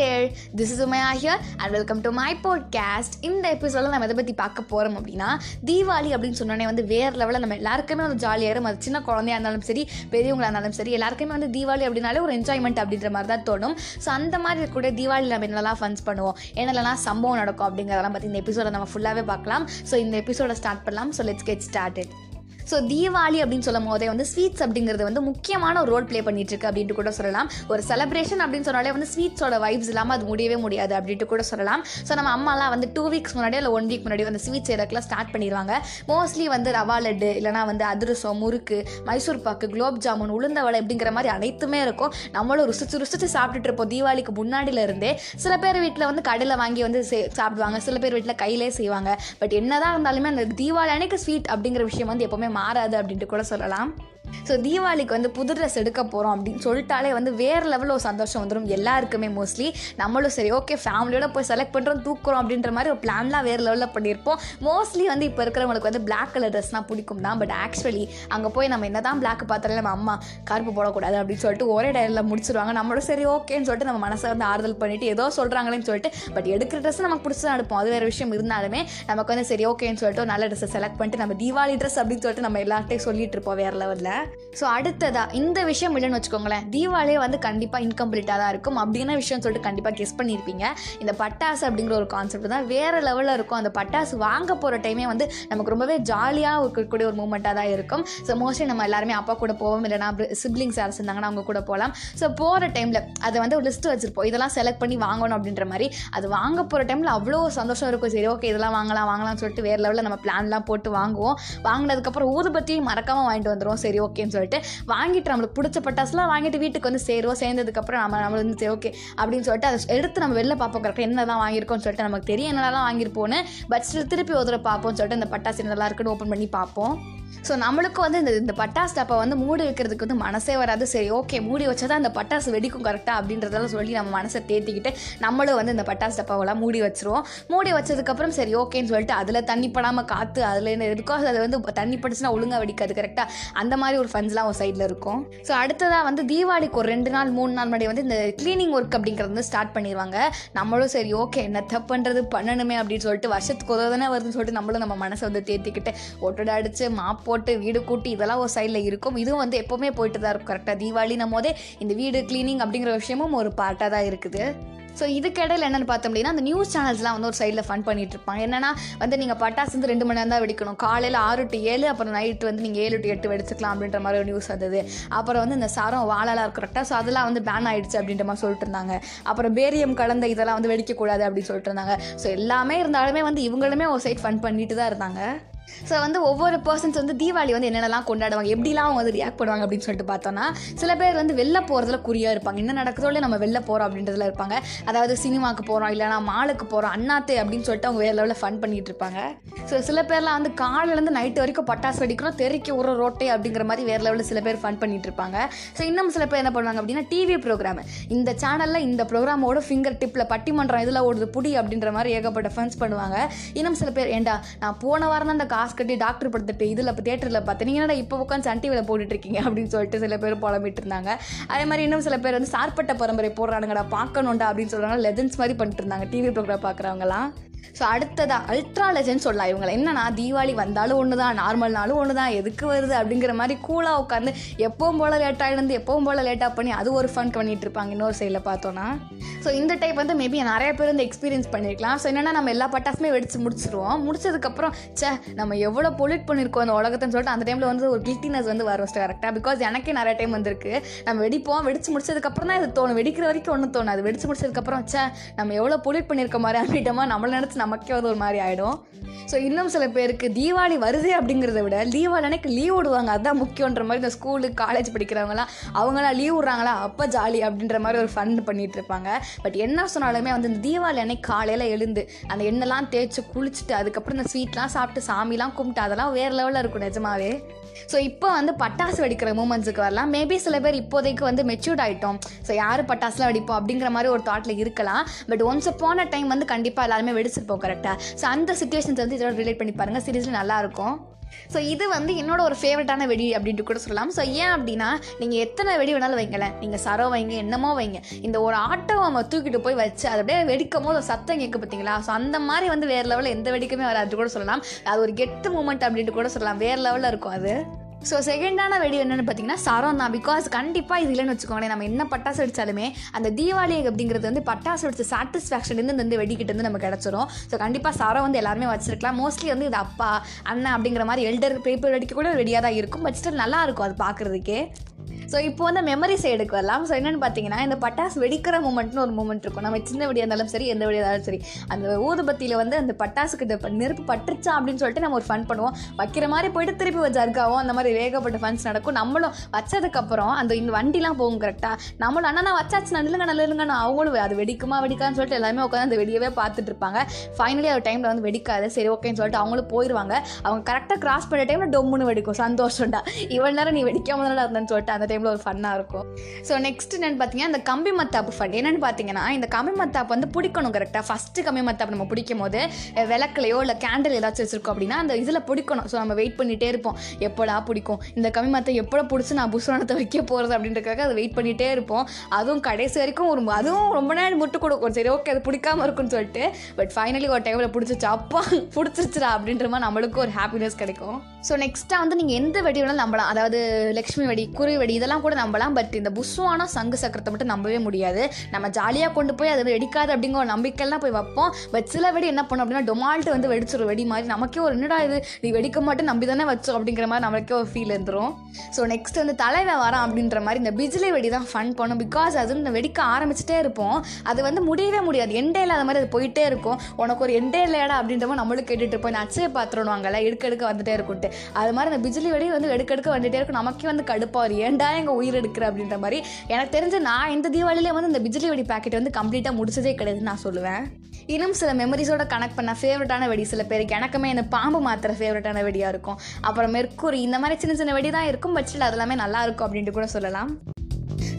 There this is Umaya here and welcome to my podcast இந்த எபிசோடில் நம்ம எதை பற்றி பார்க்க போகிறோம் அப்படின்னா தீபாவளி அப்படின்னு சொன்னோடனே வந்து வேறு லெவலில் நம்ம எல்லாருக்குமே வந்து ஜாலியாக இருக்கும். அது சின்ன குழந்தையா இருந்தாலும் சரி பெரியவங்களா இருந்தாலும் சரி எல்லாருக்குமே வந்து தீபாவளி அப்படின்னாலே ஒரு என்ஜாய்மெண்ட் அப்படின்ற மாதிரி தான் தோணும். ஸோ அந்த மாதிரி இருக்கக்கூடிய தீபாவளி நம்ம என்னெல்லாம் ஃபன்ஸ் பண்ணுவோம் என்னெல்லாம் சம்பவம் நடக்கும் அப்படிங்கிறதெல்லாம் பற்றி இந்த எபிசோட நம்ம ஃபுல்லாகவே பார்க்கலாம். ஸோ இந்த எபிசோட ஸ்டார்ட் பண்ணலாம். So let's get started so Deepavali அப்படின்னு சொல்லும் போதே வந்து ஸ்வீட்ஸ் அப்படிங்கிறது வந்து முக்கியமான ஒரு ரோல் ப்ளே பண்ணிட்டு இருக்கு அப்படின்ட்டு கூட சொல்லலாம். ஒரு செலிப்ரேஷன் அப்படின்னு சொன்னாலே வந்து ஸ்வீட்ஸோட வைப்ஸ் இல்லாமல் அது முடியவே முடியாது அப்படின்ட்டு கூட சொல்லலாம். ஸோ நம்ம அம்மாலாம் வந்து டூ வீக்ஸ் முன்னாடி இல்லை ஒன் வீக் முன்னாடி வந்து ஸ்வீட்ஸ் செய்யறதுக்குலாம் ஸ்டார்ட் பண்ணிடுவாங்க. மோஸ்ட்லி வந்து ரவா லட்டு இல்லைனா வந்து அதிரசம் முறுக்கு மைசூர் பாக்கு குலோப் ஜாமுன் உளுந்த வடை அப்படிங்கிற மாதிரி அனைத்துமே இருக்கும். நம்மளும் ருசிச்சு ருசிச்சு சாப்பிட்டுட்டு இருப்போம். தீபாவளிக்கு முன்னாடில இருந்தே சில பேர் வீட்டில் வந்து கடையில் வாங்கி வந்து சே- சாப்பிடுவாங்க. சில பேர் வீட்டில் கையிலே செய்வாங்க. பட் என்னதான் இருந்தாலுமே அந்த தீபாவளி அன்னைக்கு ஸ்வீட் அப்படிங்கிற விஷயம் வந்து எப்பவுமே மாறாது அப்படின்ட்டு கூட சொல்லலாம். ஸோ தீபாவளிக்கு வந்து புது ட்ரெஸ் எடுக்க போகிறோம் அப்படின்னு சொல்லிட்டாலே வந்து வேறு லெவலில் ஒரு சந்தோஷம் வந்துடும் எல்லாருக்குமே மோஸ்ட்லி நம்மளும் சரி ஓகே ஃபேமிலியோட போய் செலக்ட் பண்ணுறோம் தூக்குறோம் அப்படின்ற மாதிரி ஒரு பிளான்லாம் வேறு லெவலில் பண்ணியிருப்போம். மோஸ்ட்லி வந்து இப்போ இருக்கிறவங்களுக்கு வந்து பிளாக் கலர் ட்ரெஸ்னால் பிடிக்கும் தான். பட் ஆக்சுவலி அங்கே போய் நம்ம என்ன தான் பிளாக் பார்த்தாலே நம்ம அம்மா கருப்பு போடக்கூடாது அப்படின்னு சொல்லிட்டு ஒரே டயரில் முடிச்சிருவாங்க. நம்மளும் சரி ஓகேன்னு சொல்லிட்டு நம்ம மனசை வந்து ஆறுதல் பண்ணிட்டு ஏதோ சொல்கிறாங்களேன்னு சொல்லிட்டு பட் எடுக்கிற ட்ரெஸ் நமக்கு பிடிச்சி தான் எடுப்போம். அது வேறு விஷயம் இருந்தாலுமே நமக்கு வந்து சரி ஓகேன்னு சொல்லிட்டு ஒரு நல்ல ட்ரெஸ்ஸை செலக்ட் பண்ணிட்டு நம்ம தீபாவளி ட்ரெஸ் அப்படின்னு சொல்லிட்டு நம்ம எல்லார்ட்டையும் சொல்லிட்டு இருப்போம் வேறு லெவலில் ஸோ அடுத்ததா இந்த விஷயம் இல்லைன்னு வச்சுக்கோங்களேன். தீபாவளியே வந்து கண்டிப்பாக இன்கம்ப்ளீட்டாக தான் இருக்கும். அப்படின்னா விஷயம் சொல்லிட்டு கண்டிப்பாக கெஸ் பண்ணியிருப்பீங்க இந்த பட்டாசு அப்படிங்கிற ஒரு கான்செப்ட் தான் வேறு லெவலில் இருக்கும். அந்த பட்டாசு வாங்க போகிற டைமே வந்து நமக்கு ரொம்பவே ஜாலியாக இருக்கக்கூடிய ஒரு மூமெண்ட்டாக தான் இருக்கும். ஸோ மோஸ்ட்லி நம்ம எல்லாருமே அப்பா கூட போவோம். இல்லைனா சிப்ளிங்ஸ் யாரும் இருந்தாங்கன்னா அவங்க கூட போகலாம். ஸோ போகிற டைமில் அதை வந்து ஒரு லிஸ்ட் வச்சுருப்போம். இதெல்லாம் செலக்ட் பண்ணி வாங்கணும் அப்படின்ற மாதிரி. அது வாங்க போகிற டைமில் அவ்வளோ சந்தோஷம் இருக்கும். சரி ஓகே இதெல்லாம் வாங்கலாம் வாங்கலாம்னு சொல்லிட்டு வேறு லெவலில் நம்ம பிளான்லாம் போட்டு வாங்குவோம். வாங்கினதுக்கப்புறம் ஊதுபத்தியும் மறக்காமல் வாங்கிட்டு வந்துடுவோம் சரி ஓகே அப்படின்னு சொல்லிட்டு வாங்கிட்டு நம்மளுக்கு பிடிச்ச பட்டாசுலாம் வாங்கிட்டு வீட்டுக்கு வந்து சேருவோம். சேர்ந்ததுக்கப்புறம் நம்ம நம்ம வந்து சரி ஓகே அப்படின்னு சொல்லிட்டு அதை எடுத்து நம்ம வெளில பார்ப்போம். கரெக்டாக என்னதான் வாங்கியிருக்கோம்னு சொல்லிட்டு நமக்கு தெரியும். என்னெல்லாம் வாங்கியிருப்போன்னு பட் திருப்பி ஒரு பார்ப்போம்னு சொல்லிட்டு அந்த பட்டாசு என்னெல்லாம் இருக்குன்னு ஓப்பன் பண்ணி பார்ப்போம். ஸோ நம்மளுக்கும் வந்து இந்த இந்த பட்டாசு டப்பை வந்து மூடி வைக்கிறதுக்கு வந்து மனசே வராது. சரி ஓகே மூடி வச்சா தான் அந்த பட்டாசு வெடிக்கும் கரெக்டாக அப்படின்றதெல்லாம் சொல்லி நம்ம மனசை தேத்திக்கிட்டு நம்மளும் வந்து இந்த பட்டாசு டப்பாவெல்லாம் மூடி வச்சிருவோம். மூடி வச்சதுக்கப்புறம் சரி ஓகேன்னு சொல்லிட்டு அதில் தண்ணி படாமல் காற்று அதுலேருந்து பிகாஸ் அது வந்து தண்ணி படிச்சுன்னா ஒழுங்காக வெடிக்காது கரெக்டாக அந்த மாதிரி ஒரு ஃபண்ட்ஸ்லாம் ஒரு சைடில் இருக்கும். ஸோ அடுத்ததாக வந்து தீபாவளிக்கு ஒரு ரெண்டு நாள் மூணு நாள் முன்னாடி வந்து இந்த க்ளீனிங் ஒர்க் அப்படிங்கிறது வந்து ஸ்டார்ட் பண்ணிடுவாங்க நம்மளும் சரி ஓகே என்ன பண்ணுறது பண்ணணுமே அப்படின்னு சொல்லிட்டு வருஷத்துக்கு ஒரு தானே வருதுன்னு சொல்லிட்டு நம்மளும் நம்ம மனசை வந்து தேத்திக்கிட்டு ஒட்டோட அடித்து மாப்போ போட்டு வீடு கூட்டி இதெல்லாம் ஒரு சைடில் இருக்கும். இதுவும் வந்து எப்போவுமே போயிட்டு தான் இருக்கும். கரெக்டாக தீபாவளினும் போதே இந்த வீடு க்ளீனிங் அப்படிங்கிற விஷயமும் ஒரு பார்ட்டாக தான் இருக்குது. ஸோ இதுக்கிடையில் என்னென்னு பார்த்தோம் அப்படின்னா அந்த நியூஸ் சேனல்ஸ்லாம் வந்து ஒரு சைடில் ஃபன் பண்ணிட்டு இருப்பாங்க. என்னன்னா வந்து நீங்கள் பட்டாசு வந்து ரெண்டு மணி நேரம் தான் வெடிக்கணும். காலையில் ஆறு டு ஏழு அப்புறம் நைட்டு வந்து நீங்கள் ஏழு டு எட்டு வெடிச்சுக்கலாம் அப்படின்ற மாதிரி ஒரு நியூஸ் வந்தது. அப்புறம் வந்து இந்த சாரம் வாழலாம் இருக்கும் கரெக்டாக ஸோ அதெல்லாம் வந்து பேன் ஆயிடுச்சு அப்படின்ற மாதிரி சொல்லிட்டு இருந்தாங்க. அப்புறம் பேரியம் கலந்த இதெல்லாம் வந்து வெடிக்கக்கூடாது அப்படின்னு சொல்லிட்டு இருந்தாங்க. ஸோ எல்லாமே இருந்தாலுமே வந்து இவங்களுமே ஒரு சைட் ஃபன் பண்ணிட்டு தான் இருந்தாங்க. ஸோ வந்து ஒவ்வொரு பர்சன்ஸ் வந்து தீபாவளி வந்து என்னென்னலாம் கொண்டாடுவாங்க எப்படிலாம் அவங்க வந்து ரியாக்ட் பண்ணுவாங்க அப்படின்னு சொல்லிட்டு பார்த்தோன்னா சில பேர் வந்து வெளில போகிறதுல குறியாக இருப்பாங்க. என்ன நடக்குதோ இல்லை நம்ம வெளில போகிறோம் அப்படின்றதுல இருப்பாங்க. அதாவது சினிமாக்கு போகிறோம் இல்லைனா மாலுக்கு போகிறோம் அண்ணாத்தே அப்படின்னு சொல்லிட்டு அவங்க வேறு லெவலில் ஃபன் பண்ணிட்டு இருப்பாங்க. ஸோ சில பேர்லாம் வந்து காலையிலேருந்து நைட்டு வரைக்கும் பட்டாசு வெடிக்கிறோம் தெறிக்க ஒரு ரோட்டை அப்படிங்கிற மாதிரி வேறு லெவலில் சில பேர் ஃபன் பண்ணிட்டு இருப்பாங்க. ஸோ இன்னும் சில பேர் என்ன பண்ணுவாங்க அப்படின்னா டிவி ப்ரோக்ராம் இந்த சேனலில் இந்த ப்ரோக்ராமோட ஃபிங்கர் டிப்பில் பட்டிமன்றம் இதில் ஓடுது புடி அப்படின்ற மாதிரி ஏகப்பட்ட ஃபன்ஸ் பண்ணுவாங்க. இன்னும் சில பேர் ஏண்டா நான் போன வாரம் தான் அந்த காசு கட்டி டாக்டர் படுத்துட்டு இதில் இப்போ தேட்டரில் பார்த்து நீங்கள் என்னடா இப்போ உட்காந்து சன் டிவியில் போட்டுட்டு இருக்கீங்க அப்படின்னு சொல்லிட்டு சில பேர் புலம்பிட்டு இருந்தாங்க அதே மாதிரி இன்னும் சில பேர் வந்து சார்பட்ட பரம்பரை போடுறானுங்கடா பார்க்கணும்டா அப்படின்னு சொல்கிறாங்க லெஜன்ஸ் மாதிரி பண்ணிட்டு இருந்தாங்க. டிவி ப்ரோக்ராம் பார்க்குறவங்களாம் ஸோ அடுத்ததா அல்ட்ரா லெஜன் சொல்லலாம் இவங்களை. என்னன்னா தீபாவளி வந்தாலும் ஒன்று தான் நார்மல்னாலும் ஒன்று தான் எதுக்கு வருது அப்படிங்கிற மாதிரி கூலாக உட்காந்து எப்பவும் போல் லேட்டாக இருந்து எப்பவும் போல் லேட்டாக பண்ணி அது ஒரு ஃபன் பண்ணிட்டு இருப்பாங்க. இன்னொரு சைடில் பார்த்தோன்னா ஸோ இந்த டைப் வந்து மேபி நிறைய பேர் வந்து எக்ஸ்பீரியன்ஸ் பண்ணியிருக்கலாம் ஸோ என்னென்னா நம்ம எல்லா பட்டாசுமே வெடிச்சு முடிச்சிருவோம். முடிச்சதுக்கப்புறம் ச்சே நம்ம எவ்வளோ பொல்யூட் பண்ணியிருக்கோம் அந்த உலகத்தைன்னு சொல்லிட்டு அந்த டைமில் வந்து ஒரு கில்ட்டினஸ் வந்து வரும் கரெக்டாக பிகாஸ் எனக்கே நிறைய டைம் வந்திருக்கு. நம்ம வெடிப்போம் வெடிச்சு முடிச்சதுக்கப்புறம் தான் இது தோணும். வெடிக்கிற வரைக்கும் ஒன்றும் அது வெடிச்சு முடிச்சதுக்கப்புறம் சே நம்ம எவ்வளோ பொல்யூட் பண்ணியிருக்க மாதிரி அப்படிட்டோமா நம்மளை நினச்சி நமக்கே வந்து ஒரு மாதிரி ஆகிடும் ஸோ இன்னும் சில பேருக்கு தீபாவளி வருது அப்படிங்கிறத விட தீபாவளி அன்னைக்கு லீவ் விடுவாங்க. அதான் முக்கியன்ற மாதிரி இந்த ஸ்கூலு காலேஜ் படிக்கிறவங்களாம் அவங்களாம் லீவ் விட்றாங்களா? அப்போ ஜாலி அப்படின்ற மாதிரி ஒரு ஃபன் பண்ணிகிட்டு இருப்பாங்க. பட் என்ன சொன்னாலுமே வந்து இந்த தீபாவளி அன்னைக்கு காலையில் எழுந்து அந்த எண்ணெய்லாம் தேய்ச்சி குளிச்சுட்டு அதுக்கப்புறம் இந்த ஸ்வீட்லாம் சாப்பிட்டு சாமிலாம் கும்பிட்டு அதெல்லாம் வேறு லெவலில் இருக்கும் நிஜமாவே. ஸோ இப்போ வந்து பட்டாசு வெடிக்கிற மூமெண்ட்ஸுக்கு வரலாம். மேபி சில பேர் இப்போதைக்கு வந்து மெச்சூர்ட் ஆகிட்டோம் ஸோ யார் பட்டாசுலாம் வெடிப்போம் அப்படிங்கிற மாதிரி ஒரு தாட்டில் இருக்கலாம். பட் ஒன்ஸ் போன டைம் வந்து கண்டிப்பாக எல்லாருமே வச்சுருப்போம் கரெக்டாக ஸோ அந்த சுச்சுவேஷன்ஸ் வந்து இதோட ரிலேட் பண்ணி பாருங்கள் சீரியஸ்லி நல்லாயிருக்கும். ஸோ இது வந்து என்னோட ஒரு ஃபேவரட்டான வெடி அப்படின்ட்டு கூட சொல்லலாம். ஸோ ஏன் அப்படின்னா நீங்கள் எத்தனை வெடி வேணாலும் வைங்களேன். நீங்கள் சரோ வைங்க என்னமோ வைங்க. இந்த ஒரு ஆட்டோவை நம்ம தூக்கிட்டு போய் வச்சு அதை அப்படியே வெடிக்கும் போது சத்தம் கேட்க பார்த்தீங்களா? ஸோ அந்த மாதிரி வந்து வேறு லெவலில் எந்த வெடிக்குமே வராது கூட சொல்லலாம். அது ஒரு கெத்து மூமெண்ட் அப்படின்ட்டு கூட சொல்லலாம். வேறு லெவலில் இருக்கும் அது. ஸோ செகண்டான வெடி என்னென்னு பார்த்தீங்கன்னா சரம் தான். பிகாஸ் கண்டிப்பாக இது இல்லைன்னு வச்சுக்கோங்களேன். நம்ம என்ன பட்டாசு அடித்தாலுமே அந்த தீபாவளி அப்படிங்கிறது வந்து பட்டாசு அடித்த சாட்டிஸ்ஃபேக்ஷன்லேருந்து வந்து இந்த வெடிக்கிட்டு வந்து நம்ம கிடச்சிரும். ஸோ கண்டிப்பாக சரம் வந்து எல்லாருமே வச்சிருக்கலாம். மோஸ்ட்லி வந்து இது அப்பா அண்ணன் அப்படிங்கிற மாதிரி எல்டர் பேப்பர் வெடிக்க கூட வெடியாக தான் இருக்கும். பட் ஸ்டில் நல்லா இருக்கும் அது பார்க்குறதுக்கே. ஸோ இப்போ வந்து மெமரி சைடுக்கு வரலாம். ஸோ என்னென்னு பார்த்தீங்கன்னா இந்த பட்டாசு வெடிக்கிற மூமெண்ட்னு ஒரு மூமெண்ட் இருக்கும். நம்ம சின்ன வெடியாக இருந்தாலும் சரி எந்த வெடியாக இருந்தாலும் சரி அந்த ஊதுபத்தியில் வந்து அந்த பட்டாசுக்கு இந்த நெருப்பு பட்டுருச்சா அப்படின்னு சொல்லிட்டு நம்ம ஒரு ஃபன் பண்ணுவோம். வைக்கிற மாதிரி போயிட்டு திருப்பி வச்சு அந்த மாதிரி வேகப்பட்ட ஃபன்ஸ் நடக்கும். நம்மளும் வச்சதுக்கப்புறம் அந்த இந்த வண்டிலாம் போகும் கரெக்டாக நம்மளும் அண்ணா நான் வச்சாச்சு. நல்லுங்க நல்லுங்க நான் அவங்களும் அது வெடிக்குமா வெடிக்கான்னு சொல்லிட்டு எல்லாமே உட்காந்து அந்த வெடியவே பார்த்துட்டு இருப்பாங்க. ஃபைனலி ஒரு டைமில் வந்து வெடிக்காது. சரி ஓகேன்னு சொல்லிட்டு அவங்களும் போயிடுவாங்க அவங்க கரெக்டாக கிராஸ் பண்ணுற டைமில் டொம்முன்னு வெடிக்கும். சந்தோஷம்டா. இவ்வளோ நேரம் நீ வெடிக்காம தானே இருந்தேன்னு சொல்லிட்டு அந்த டைம் டைமில் ஒரு ஃபன்னாக இருக்கும். ஸோ நெக்ஸ்ட் என்னென்னு பார்த்தீங்கன்னா இந்த கம்பி மத்தாப்பு ஃபன் என்னென்னு பார்த்தீங்கன்னா இந்த கம்பி மத்தாப்பு வந்து பிடிக்கணும் கரெக்டாக ஃபஸ்ட்டு கம்பி மத்தாப்பு நம்ம பிடிக்கும் போது விளக்குலையோ இல்லை கேண்டில் ஏதாச்சும் வச்சுருக்கோம் அப்படின்னா அந்த இதில் பிடிக்கணும். ஸோ நம்ம வெயிட் பண்ணிகிட்டே இருப்போம். எப்போடா பிடிக்கும்? இந்த கம்பி மத்தை எப்போ பிடிச்சி நான் புசுரணத்தை வைக்க போகிறது அப்படின்றதுக்காக அதை வெயிட் பண்ணிகிட்டே இருப்போம். அதுவும் கடைசி வரைக்கும் ஒரு அதுவும் ரொம்ப நேரம் முட்டு கொடுக்கும். சரி ஓகே அது பிடிக்காம இருக்கும்னு சொல்லிட்டு பட் ஃபைனலி ஒரு டைமில் பிடிச்சிச்சு அப்பா பிடிச்சிருச்சுடா அப்படின்ற மாதிரி நம்மளுக்கும் ஒரு ஹாப்பினஸ் கிடைக்கும். ஸோ நெக்ஸ்ட்டாக வந்து நீங்கள் எந்த வெடி வேணாலும் நம்பலாம். அதாவது லக்ஷ்மி வெடி குருவி வெடி இதெல்லாம் கூட நம்பலாம். பட் இந்த புஸ்வானம் சங்கு சக்கரத்தை மட்டும் நம்பவே முடியாது. நம்ம ஜாலியாக கொண்டு போய் அது வெடிக்காது அப்படிங்கிற ஒரு நம்பிக்கைலாம் போய் வைப்போம். பட் சில வெடி என்ன பண்ணும் அப்படின்னா டொமால்ட்டு வந்து வெடிச்சிடும் வெடி மாதிரி. நமக்கே ஒரு என்னடா இது? நீ வெடிக்க மாட்டேன் நம்பி தானே வச்சோம் அப்படிங்கிற மாதிரி நம்மளுக்கே ஒரு ஃபீல் இருந்துடும் ஸோ நெக்ஸ்ட் வந்து தலைவன் வரான் அப்படின்ற மாதிரி இந்த பிஜிலி வெடி தான் ஃபன் பண்ணும். பிகாஸ் அது இந்த வெடிக்க ஆரம்பிச்சிட்டே இருப்போம். அது வந்து முடியவே முடியாது. எண்டே இல்லாத மாதிரி அது போயிட்டே இருக்கும். உனக்கு ஒரு எண்டே இல்லையாடா அப்படின்ற மாதிரி நம்மளும் கேட்டுட்டு இருப்போம். இந்த அச்சய பாத்திரம் வாங்கல எடுக்க எடுக்க வந்துட்டே இருக்கும்ட்டு அது மாதிரி இந்த பிஜிலி வெடி வந்து எடுக்க எடுக்க வந்துட்டே இருக்கும். நமக்கே வந்து கடுப்பா ஏண்டா தான் எங்கள் உயிர் எடுக்கிற அப்படின்ற மாதிரி எனக்கு தெரிஞ்சு நான் இந்த தீபாவளியிலே வந்து இந்த பிஜிலி வெடி பேக்கெட் வந்து கம்ப்ளீட்டாக முடிச்சதே கிடையாதுன்னு நான் சொல்லுவேன். இன்னும் சில மெமரிஸோட கனெக்ட் பண்ண ஃபேவரட்டான வெடி சில பேருக்கு. எனக்குமே இந்த பாம்பு மாத்திர ஃபேவரட்டான வெடியாக இருக்கும். அப்புறம் மெர்க்குரி இந்த மாதிரி சின்ன சின்ன வெடி தான் இருக்கும் பட்சில் அதெல்லாமே நல்லா இருக்கும் அப்படின்ட்டு கூட சொல்லலாம்.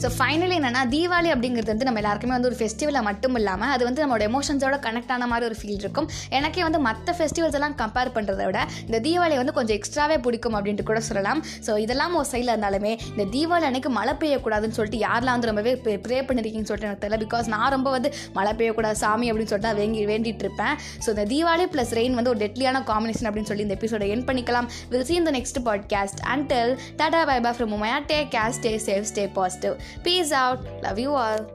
ஸோ ஃபைனலி என்னன்னா தீபாவளி அப்படிங்கிறது வந்து நம்ம எல்லாருக்குமே வந்து ஒரு ஃபெஸ்டிவலாக மட்டும் இல்லாமல் அது வந்து நம்மளோட எமோஷன்ஸோட கனெக்ட் ஆன மாதிரி ஒரு ஃபீல் இருக்கும். எனக்கே வந்து மற்ற ஃபெஸ்டிவல்ஸ் எல்லாம் கம்பேர் பண்ணுறத விட இந்த தீபாவளி வந்து கொஞ்சம் எக்ஸ்ட்ராவே பிடிக்கும் அப்படின்ட்டு கூட சொல்லலாம். ஸோ இதெல்லாம் ஒரு சைடில் இருந்தாலுமே இந்த தீபாவளி அன்னைக்கு மழை பெய்யக்கூடாதுன்னு சொல்லிட்டு யாரெல்லாம் வந்து ரொம்பவே ப்ரே பண்ணிருக்கீங்கன்னு சொல்லிட்டு எனக்கு தெரியல. பிகாஸ் நான் ரொம்ப வந்து மழை பெய்யக்கூடாது சாமி அப்படின்னு சொல்லிட்டு நான் வேங்கி வேண்டிட்டு இருப்பேன். ஸோ இந்த தீபாவளி ப்ளஸ் ரெயின் வந்து ஒரு டெட்லியான காம்பினேஷன் அப்படின்னு சொல்லி இந்த எபிசோட என் பண்ணிக்கலாம். Will seen the next podcast podcast. Until tada bye bye from Umaya take care stay safe stay positive. Peace out. Love you all